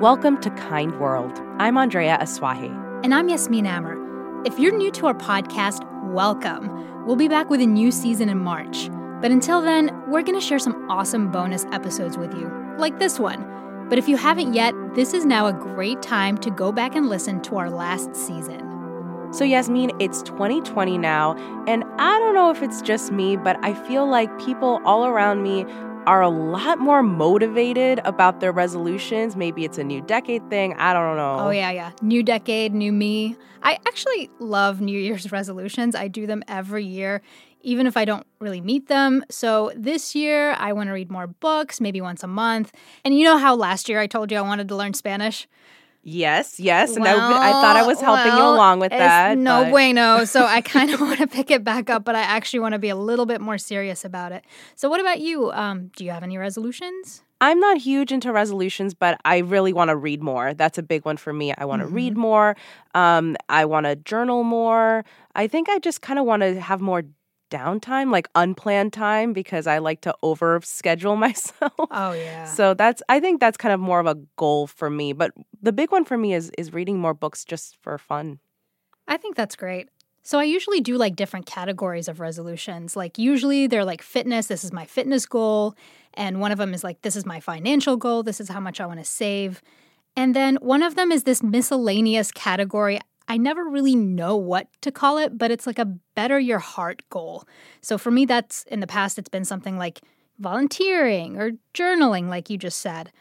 Welcome to Kind World. I'm Andrea Asuaje. And I'm Yasmin Amer. If you're new to our podcast, welcome. We'll be back with a new season in March. But until then, we're going to share some awesome bonus episodes with you, like this one. But if you haven't yet, this is now a great time to go back and listen to our last season. So, Yasmin, it's 2020 now, and I don't know if it's just me, but I feel like people all around me are a lot more motivated about their resolutions. Maybe it's a new decade thing. I don't know. Oh, yeah, yeah. New decade, new me. I actually love New Year's resolutions. I do them every year, even if I don't really meet them. So this year, I want to read more books, maybe once a month. And you know how last year I told you I wanted to learn Spanish? Yes, yes. Well, I, I, thought I was helping well, you along with that. No but... bueno. So I kind of want to pick it back up, but I actually want to be a little bit more serious about it. So, what about you? Um, do you have any resolutions? I'm not huge into resolutions, but I really want to read more. That's a big one for me. I want to mm-hmm. read more. Um, I want to journal more. I think I just kind of want to have more downtime, like unplanned time, because I like to over schedule myself. Oh yeah. So that's I think that's kind of more of a goal for me. But the big one for me is is reading more books just for fun. I think that's great. So I usually do like different categories of resolutions. Like usually they're like fitness, this is my fitness goal, and one of them is like this is my financial goal, this is how much I want to save. And then one of them is this miscellaneous category. I never really know what to call it, but it's like a better your heart goal. So for me, that's in the past, it's been something like volunteering or journaling, like you just said.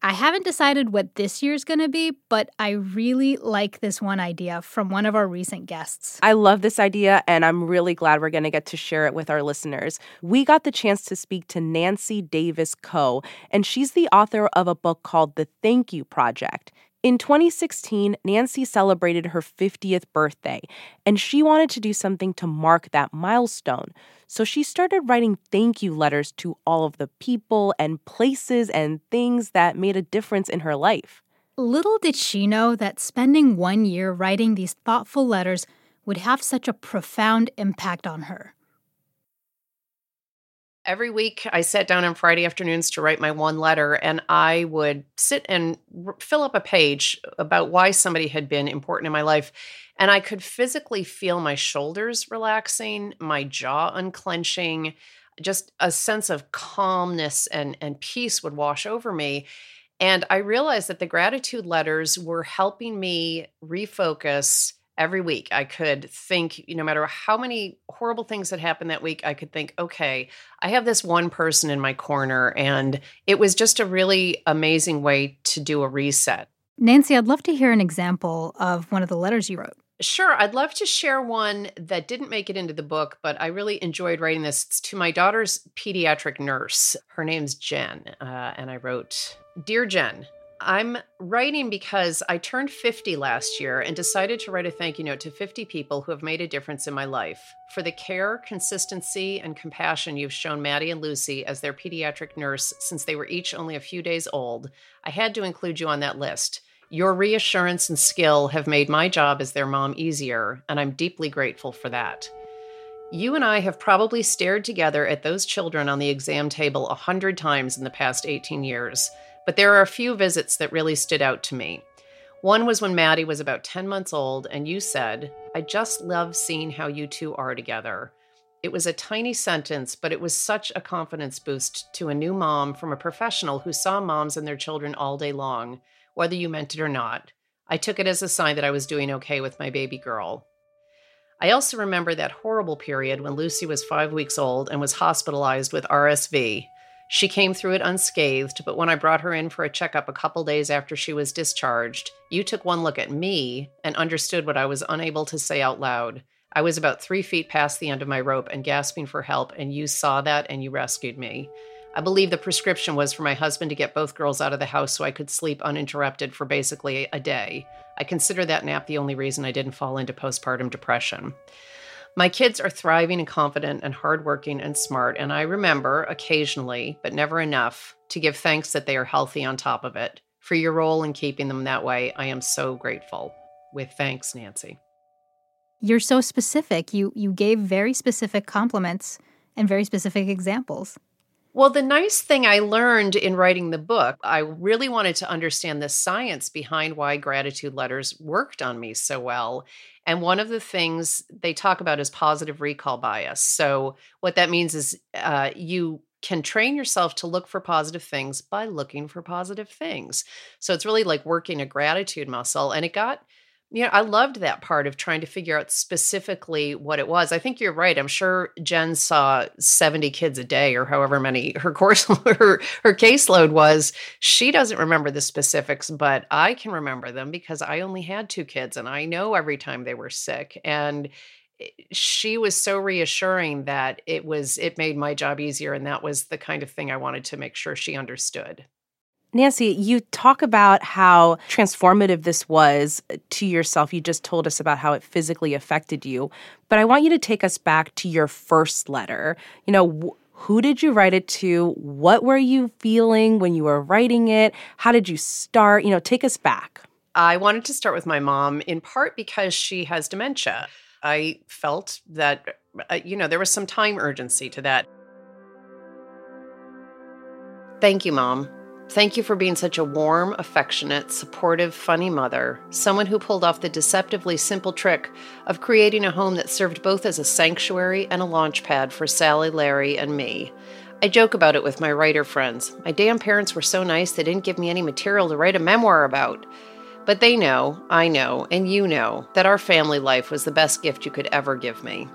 I haven't decided what this year's going to be, but I really like this one idea from one of our recent guests. I love this idea, and I'm really glad we're going to get to share it with our listeners. We got the chance to speak to Nancy Davis Kho, and she's the author of a book called The Thank You Project. In 2016, Nancy celebrated her 50th birthday, and she wanted to do something to mark that milestone. So she started writing thank you letters to all of the people and places and things that made a difference in her life. Little did she know that spending one year writing these thoughtful letters would have such a profound impact on her. Every week, I sat down on Friday afternoons to write my one letter, and I would sit and r- fill up a page about why somebody had been important in my life. And I could physically feel my shoulders relaxing, my jaw unclenching, just a sense of calmness and, and peace would wash over me. And I realized that the gratitude letters were helping me refocus every week i could think no matter how many horrible things had happened that week i could think okay i have this one person in my corner and it was just a really amazing way to do a reset nancy i'd love to hear an example of one of the letters you wrote Sure, I'd love to share one that didn't make it into the book, but I really enjoyed writing this. It's to my daughter's pediatric nurse. Her name's Jen, uh, and I wrote Dear Jen, I'm writing because I turned 50 last year and decided to write a thank you note to 50 people who have made a difference in my life for the care, consistency, and compassion you've shown Maddie and Lucy as their pediatric nurse since they were each only a few days old. I had to include you on that list. Your reassurance and skill have made my job as their mom easier, and I'm deeply grateful for that. You and I have probably stared together at those children on the exam table a hundred times in the past 18 years. But there are a few visits that really stood out to me. One was when Maddie was about 10 months old, and you said, I just love seeing how you two are together. It was a tiny sentence, but it was such a confidence boost to a new mom from a professional who saw moms and their children all day long, whether you meant it or not. I took it as a sign that I was doing okay with my baby girl. I also remember that horrible period when Lucy was five weeks old and was hospitalized with RSV. She came through it unscathed, but when I brought her in for a checkup a couple days after she was discharged, you took one look at me and understood what I was unable to say out loud. I was about three feet past the end of my rope and gasping for help, and you saw that and you rescued me. I believe the prescription was for my husband to get both girls out of the house so I could sleep uninterrupted for basically a day. I consider that nap the only reason I didn't fall into postpartum depression. My kids are thriving and confident and hardworking and smart, and I remember occasionally, but never enough, to give thanks that they are healthy on top of it. For your role in keeping them that way, I am so grateful. With thanks, Nancy. You're so specific. You you gave very specific compliments and very specific examples. Well, the nice thing I learned in writing the book, I really wanted to understand the science behind why gratitude letters worked on me so well. And one of the things they talk about is positive recall bias. So, what that means is uh, you can train yourself to look for positive things by looking for positive things. So, it's really like working a gratitude muscle. And it got you know, I loved that part of trying to figure out specifically what it was. I think you're right. I'm sure Jen saw 70 kids a day or however many her course her her caseload was. She doesn't remember the specifics, but I can remember them because I only had two kids and I know every time they were sick and she was so reassuring that it was it made my job easier and that was the kind of thing I wanted to make sure she understood. Nancy, you talk about how transformative this was to yourself. You just told us about how it physically affected you. But I want you to take us back to your first letter. You know, wh- who did you write it to? What were you feeling when you were writing it? How did you start? You know, take us back. I wanted to start with my mom in part because she has dementia. I felt that, uh, you know, there was some time urgency to that. Thank you, Mom. Thank you for being such a warm, affectionate, supportive, funny mother, someone who pulled off the deceptively simple trick of creating a home that served both as a sanctuary and a launch pad for Sally, Larry, and me. I joke about it with my writer friends. My damn parents were so nice they didn't give me any material to write a memoir about. But they know, I know, and you know that our family life was the best gift you could ever give me.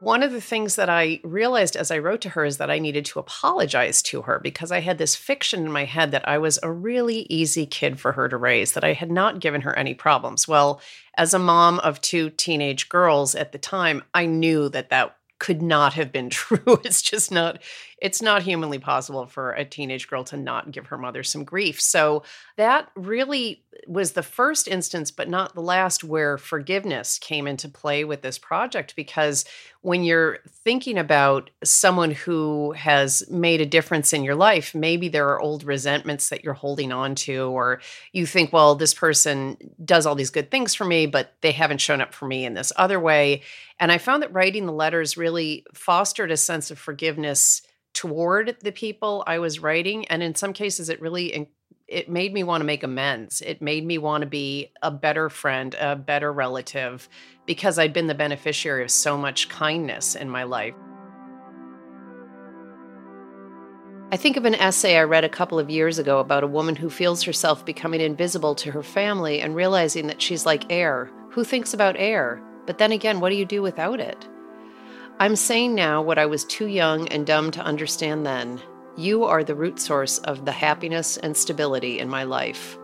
One of the things that I realized as I wrote to her is that I needed to apologize to her because I had this fiction in my head that I was a really easy kid for her to raise, that I had not given her any problems. Well, as a mom of two teenage girls at the time, I knew that that could not have been true. It's just not it's not humanly possible for a teenage girl to not give her mother some grief. So that really was the first instance, but not the last, where forgiveness came into play with this project. Because when you're thinking about someone who has made a difference in your life, maybe there are old resentments that you're holding on to, or you think, well, this person does all these good things for me, but they haven't shown up for me in this other way. And I found that writing the letters really fostered a sense of forgiveness toward the people I was writing. And in some cases, it really it made me want to make amends. It made me want to be a better friend, a better relative, because I'd been the beneficiary of so much kindness in my life. I think of an essay I read a couple of years ago about a woman who feels herself becoming invisible to her family and realizing that she's like air. Who thinks about air? But then again, what do you do without it? I'm saying now what I was too young and dumb to understand then. You are the root source of the happiness and stability in my life.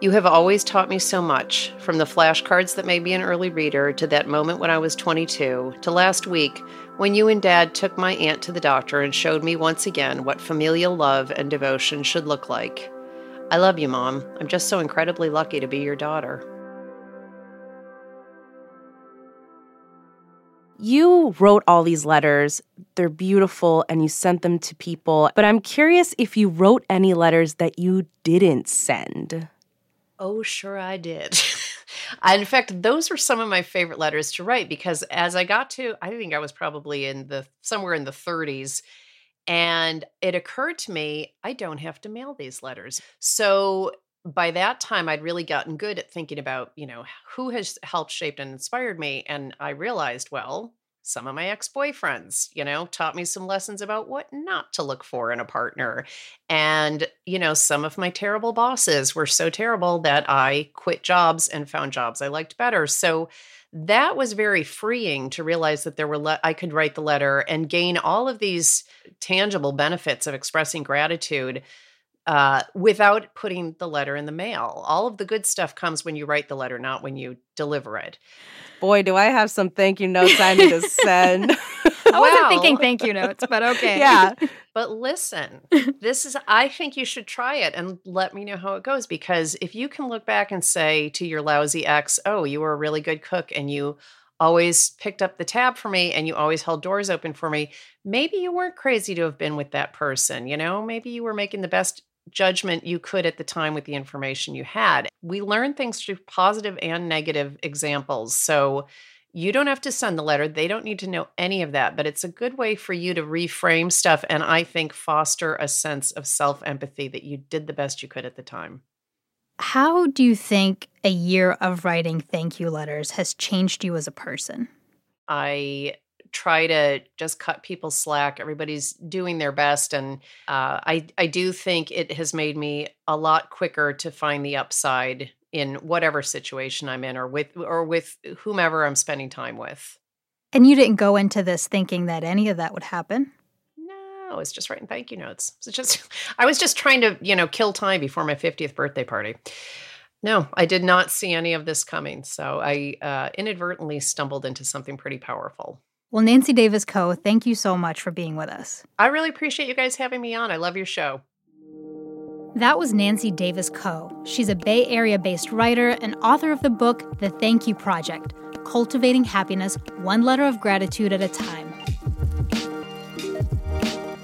You have always taught me so much, from the flashcards that made me an early reader to that moment when I was 22, to last week when you and Dad took my aunt to the doctor and showed me once again what familial love and devotion should look like. I love you, Mom. I'm just so incredibly lucky to be your daughter. You wrote all these letters. They're beautiful and you sent them to people. But I'm curious if you wrote any letters that you didn't send. Oh, sure, I did. in fact, those were some of my favorite letters to write because as I got to, I think I was probably in the somewhere in the 30s, and it occurred to me I don't have to mail these letters. So by that time I'd really gotten good at thinking about, you know, who has helped shaped and inspired me and I realized, well, some of my ex-boyfriends, you know, taught me some lessons about what not to look for in a partner. And, you know, some of my terrible bosses were so terrible that I quit jobs and found jobs I liked better. So that was very freeing to realize that there were le- I could write the letter and gain all of these tangible benefits of expressing gratitude uh, without putting the letter in the mail. All of the good stuff comes when you write the letter, not when you deliver it. Boy, do I have some thank you notes I need to send. I wasn't thinking thank you notes, but okay. Yeah. But listen, this is, I think you should try it and let me know how it goes. Because if you can look back and say to your lousy ex, oh, you were a really good cook and you always picked up the tab for me and you always held doors open for me, maybe you weren't crazy to have been with that person. You know, maybe you were making the best judgment you could at the time with the information you had. We learn things through positive and negative examples. So, You don't have to send the letter. They don't need to know any of that, but it's a good way for you to reframe stuff and I think foster a sense of self empathy that you did the best you could at the time. How do you think a year of writing thank you letters has changed you as a person? I try to just cut people slack. Everybody's doing their best, and uh, I I do think it has made me a lot quicker to find the upside in whatever situation I'm in, or with or with whomever I'm spending time with. And you didn't go into this thinking that any of that would happen. No, I was just writing thank you notes. It's just I was just trying to you know kill time before my 50th birthday party. No, I did not see any of this coming. So I uh, inadvertently stumbled into something pretty powerful. Well, Nancy Davis Kho, thank you so much for being with us. I really appreciate you guys having me on. I love your show. That was Nancy Davis Kho. She's a Bay Area based writer and author of the book The Thank You Project Cultivating Happiness One Letter of Gratitude at a Time.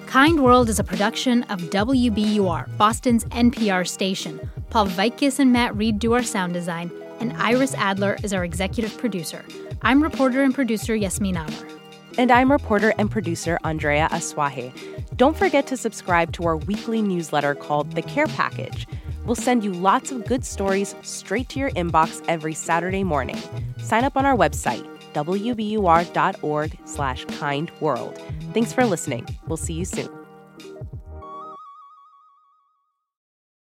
Kind World is a production of WBUR, Boston's NPR station. Paul Vaitkus and Matt Reed do our sound design, and Iris Adler is our executive producer. I'm reporter and producer Yasmin Amer. And I'm reporter and producer Andrea Asuaje. Don't forget to subscribe to our weekly newsletter called The Care Package. We'll send you lots of good stories straight to your inbox every Saturday morning. Sign up on our website, wbur.org slash kindworld. Thanks for listening. We'll see you soon.